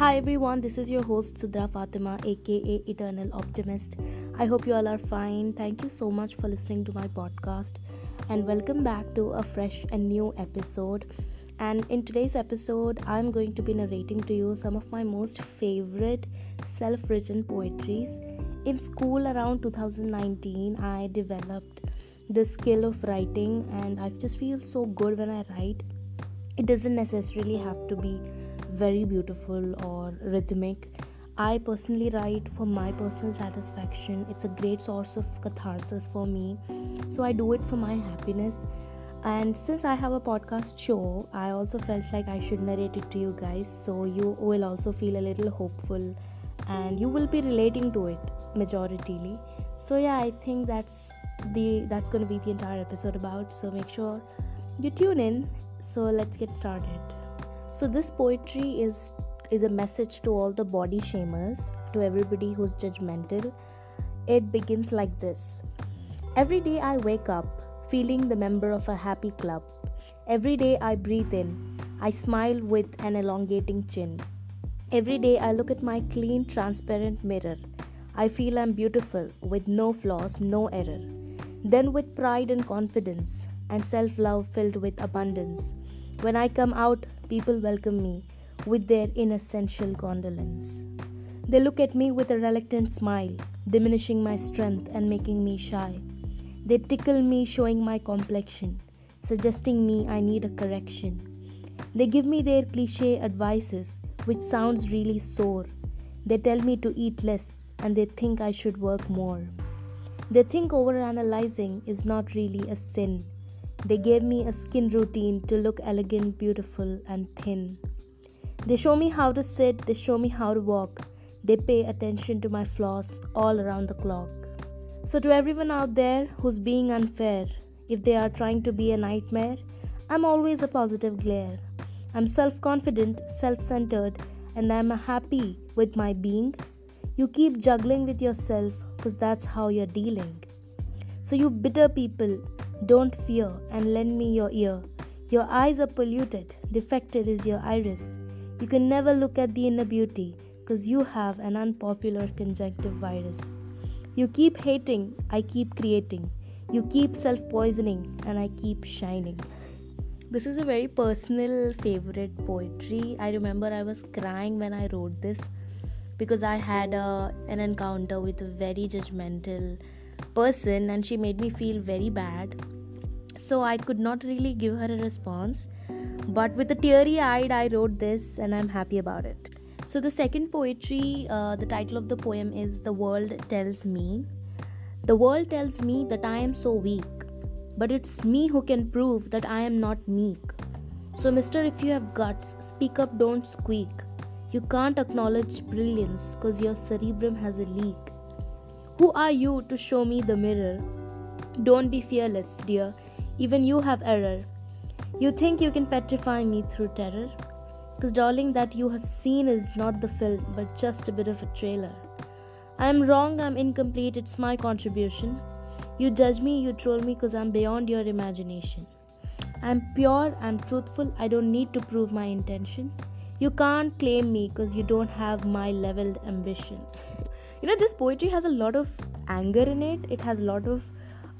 Hi everyone, this is your host Sidra Fatima, aka Eternal Optimist. I hope you all are fine. Thank you so much for listening to my podcast and welcome back to a fresh and new episode. And in today's episode, I'm going to be narrating to you some of my most favorite self written poetries. In school around 2019, I developed the skill of writing, and I just feel so good when I write. It doesn't necessarily have to be very beautiful or rhythmic. I personally write for my personal satisfaction. It's a great source of catharsis for me. So I do it for my happiness and since i have a podcast show i also felt like i should narrate it to you guys so you will also feel a little hopeful and you will be relating to it majoritarily so yeah i think that's the that's going to be the entire episode about so make sure you tune in so let's get started so this poetry is is a message to all the body shamers to everybody who's judgmental it begins like this every day i wake up feeling the member of a happy club. Every day I breathe in, I smile with an elongating chin. Every day I look at my clean, transparent mirror. I feel I'm beautiful with no flaws, no error. Then, with pride and confidence and self love filled with abundance, when I come out, people welcome me with their inessential condolence. They look at me with a reluctant smile, diminishing my strength and making me shy. They tickle me, showing my complexion, suggesting me I need a correction. They give me their cliche advices, which sounds really sore. They tell me to eat less and they think I should work more. They think overanalyzing is not really a sin. They gave me a skin routine to look elegant, beautiful, and thin. They show me how to sit, they show me how to walk. They pay attention to my flaws all around the clock. So, to everyone out there who's being unfair, if they are trying to be a nightmare, I'm always a positive glare. I'm self confident, self centered, and I'm happy with my being. You keep juggling with yourself because that's how you're dealing. So, you bitter people, don't fear and lend me your ear. Your eyes are polluted, defected is your iris. You can never look at the inner beauty because you have an unpopular conjunctive virus. You keep hating, I keep creating. You keep self poisoning, and I keep shining. This is a very personal favorite poetry. I remember I was crying when I wrote this because I had a, an encounter with a very judgmental person and she made me feel very bad. So I could not really give her a response. But with a teary eyed, I wrote this and I'm happy about it. So, the second poetry, uh, the title of the poem is The World Tells Me. The world tells me that I am so weak, but it's me who can prove that I am not meek. So, mister, if you have guts, speak up, don't squeak. You can't acknowledge brilliance because your cerebrum has a leak. Who are you to show me the mirror? Don't be fearless, dear. Even you have error. You think you can petrify me through terror? Because, darling, that you have seen is not the film, but just a bit of a trailer. I am wrong, I'm incomplete, it's my contribution. You judge me, you troll me because I'm beyond your imagination. I'm pure, I'm truthful, I don't need to prove my intention. You can't claim me because you don't have my leveled ambition. You know, this poetry has a lot of anger in it, it has a lot of,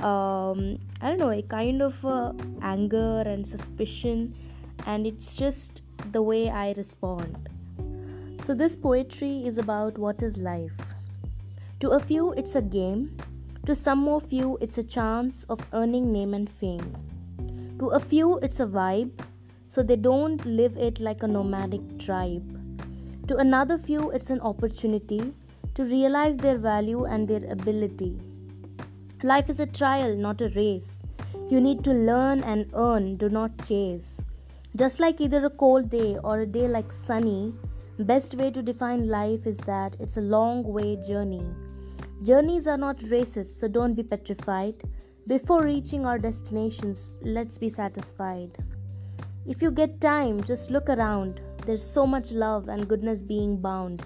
um, I don't know, a kind of uh, anger and suspicion, and it's just the way I respond. So, this poetry is about what is life. To a few, it's a game. To some more few, it's a chance of earning name and fame. To a few, it's a vibe, so they don't live it like a nomadic tribe. To another few, it's an opportunity to realize their value and their ability. Life is a trial, not a race. You need to learn and earn, do not chase. Just like either a cold day or a day like sunny, best way to define life is that it's a long way journey. Journeys are not races, so don't be petrified. Before reaching our destinations, let's be satisfied. If you get time, just look around. There's so much love and goodness being bound.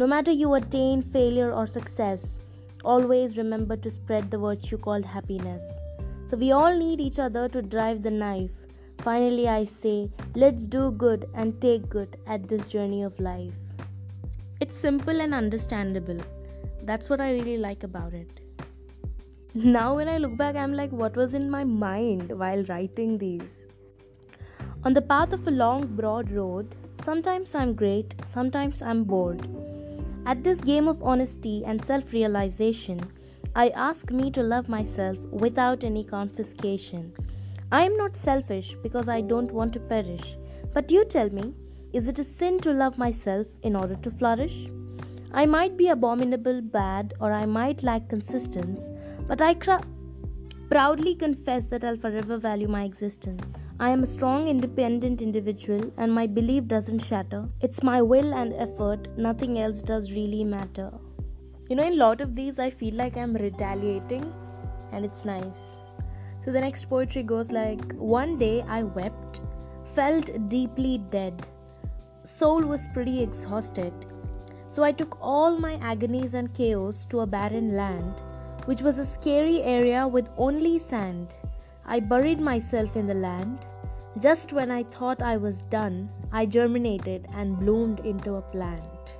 No matter you attain failure or success, always remember to spread the virtue called happiness. So, we all need each other to drive the knife. Finally, I say, let's do good and take good at this journey of life. It's simple and understandable. That's what I really like about it. Now, when I look back, I'm like, what was in my mind while writing these? On the path of a long, broad road, sometimes I'm great, sometimes I'm bored. At this game of honesty and self realization, I ask me to love myself without any confiscation. I am not selfish because I don't want to perish. But you tell me, is it a sin to love myself in order to flourish? I might be abominable, bad, or I might lack consistence, but I cr- proudly confess that I'll forever value my existence. I am a strong, independent individual, and my belief doesn't shatter. It's my will and effort, nothing else does really matter. You know, in a lot of these, I feel like I'm retaliating, and it's nice. So the next poetry goes like One day I wept, felt deeply dead, soul was pretty exhausted. So I took all my agonies and chaos to a barren land, which was a scary area with only sand. I buried myself in the land. Just when I thought I was done, I germinated and bloomed into a plant.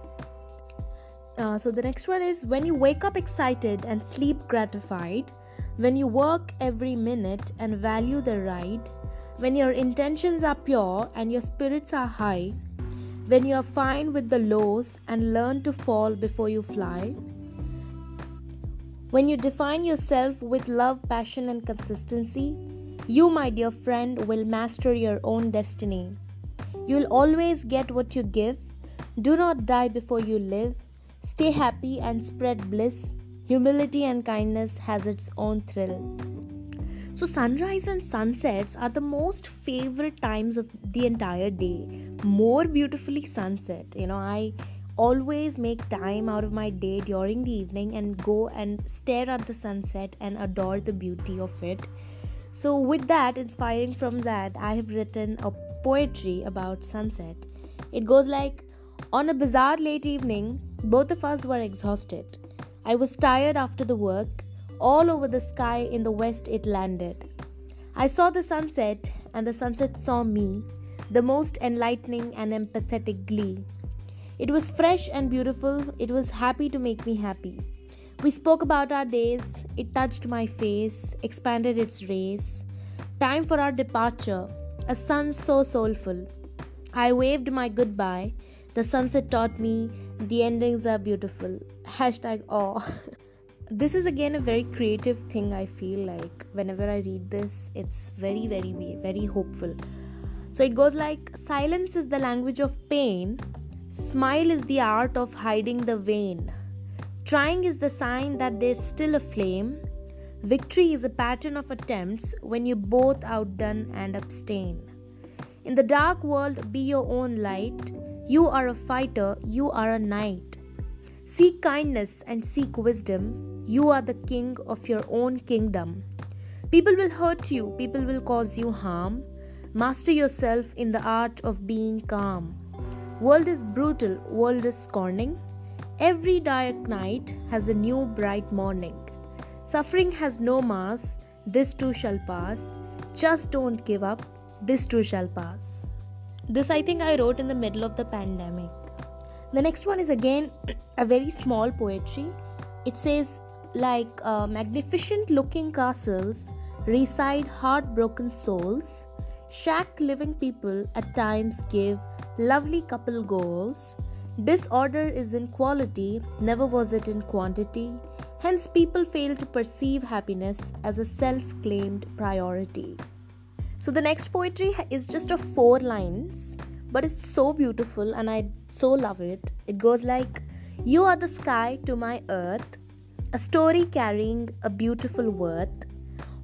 Uh, so the next one is when you wake up excited and sleep gratified, when you work every minute and value the ride, when your intentions are pure and your spirits are high, when you are fine with the lows and learn to fall before you fly, when you define yourself with love, passion, and consistency, you, my dear friend, will master your own destiny. You'll always get what you give. Do not die before you live. Stay happy and spread bliss. Humility and kindness has its own thrill. So, sunrise and sunsets are the most favorite times of the entire day. More beautifully, sunset. You know, I always make time out of my day during the evening and go and stare at the sunset and adore the beauty of it. So, with that, inspiring from that, I have written a poetry about sunset. It goes like On a bizarre late evening, both of us were exhausted. I was tired after the work. All over the sky in the west it landed. I saw the sunset, and the sunset saw me, the most enlightening and empathetic glee. It was fresh and beautiful. It was happy to make me happy. We spoke about our days. It touched my face, expanded its rays. Time for our departure. A sun so soulful. I waved my goodbye. The sunset taught me the endings are beautiful. Hashtag awe. this is again a very creative thing, I feel like. Whenever I read this, it's very, very, very hopeful. So it goes like Silence is the language of pain Smile is the art of hiding the vein. Trying is the sign that there's still a flame. Victory is a pattern of attempts when you both outdone and abstain. In the dark world, be your own light. You are a fighter, you are a knight. Seek kindness and seek wisdom. You are the king of your own kingdom. People will hurt you, people will cause you harm. Master yourself in the art of being calm. World is brutal, world is scorning. Every dark night has a new bright morning. Suffering has no mass, this too shall pass. Just don't give up, this too shall pass. This I think I wrote in the middle of the pandemic. The next one is again a very small poetry. It says, like uh, magnificent looking castles reside heartbroken souls. Shack living people at times give lovely couple goals. Disorder is in quality, never was it in quantity. Hence, people fail to perceive happiness as a self claimed priority. So, the next poetry is just of four lines, but it's so beautiful and I so love it. It goes like You are the sky to my earth, a story carrying a beautiful worth,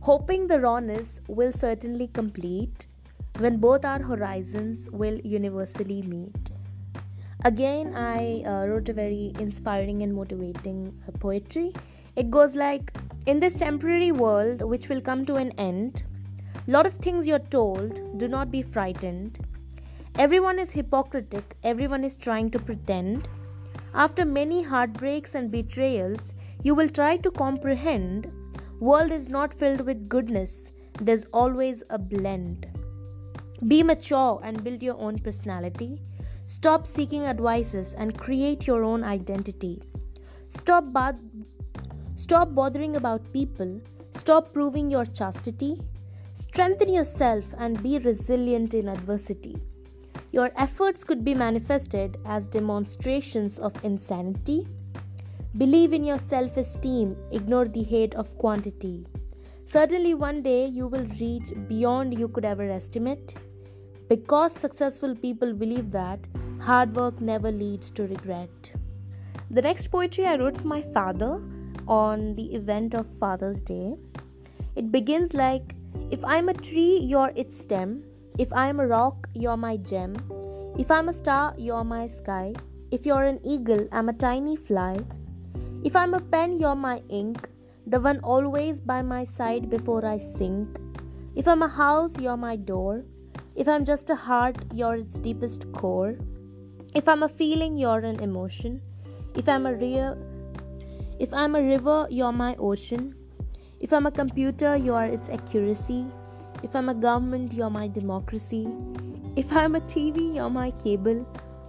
hoping the rawness will certainly complete when both our horizons will universally meet. Again, I uh, wrote a very inspiring and motivating uh, poetry. It goes like In this temporary world, which will come to an end, lot of things you're told, do not be frightened. Everyone is hypocritic, everyone is trying to pretend. After many heartbreaks and betrayals, you will try to comprehend world is not filled with goodness, there's always a blend. Be mature and build your own personality. Stop seeking advices and create your own identity. Stop, stop bothering about people. Stop proving your chastity. Strengthen yourself and be resilient in adversity. Your efforts could be manifested as demonstrations of insanity. Believe in your self esteem, ignore the hate of quantity. Certainly, one day you will reach beyond you could ever estimate. Because successful people believe that hard work never leads to regret. The next poetry I wrote for my father on the event of Father's Day. It begins like If I'm a tree, you're its stem. If I'm a rock, you're my gem. If I'm a star, you're my sky. If you're an eagle, I'm a tiny fly. If I'm a pen, you're my ink, the one always by my side before I sink. If I'm a house, you're my door. If I'm just a heart, you're its deepest core. If I'm a feeling, you're an emotion. If I'm a real if I'm a river, you're my ocean. If I'm a computer, you are its accuracy. If I'm a government, you're my democracy. If I'm a TV, you're my cable.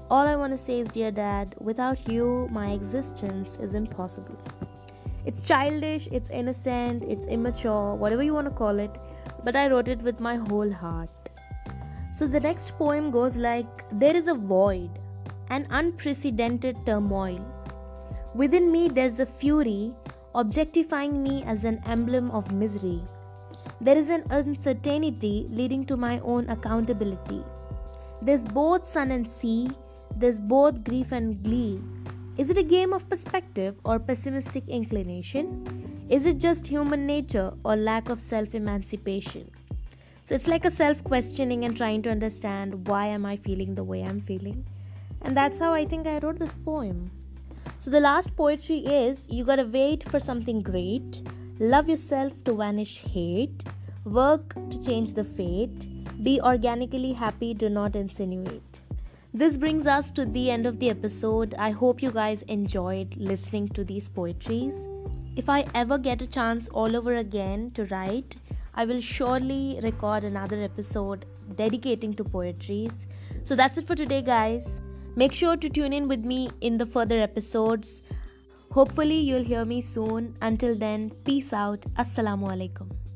All I want to say is, dear dad, without you, my existence is impossible. It's childish, it's innocent, it's immature, whatever you want to call it, but I wrote it with my whole heart. So the next poem goes like There is a void, an unprecedented turmoil. Within me, there's a fury, objectifying me as an emblem of misery. There is an uncertainty leading to my own accountability. There's both sun and sea, there's both grief and glee. Is it a game of perspective or pessimistic inclination? Is it just human nature or lack of self emancipation? So it's like a self questioning and trying to understand why am I feeling the way I'm feeling. And that's how I think I wrote this poem. So the last poetry is you gotta wait for something great, love yourself to vanish hate, work to change the fate, be organically happy, do not insinuate. This brings us to the end of the episode. I hope you guys enjoyed listening to these poetries. If I ever get a chance all over again to write, I will surely record another episode dedicating to poetries. So that's it for today, guys. Make sure to tune in with me in the further episodes. Hopefully, you'll hear me soon. Until then, peace out. Assalamu alaikum.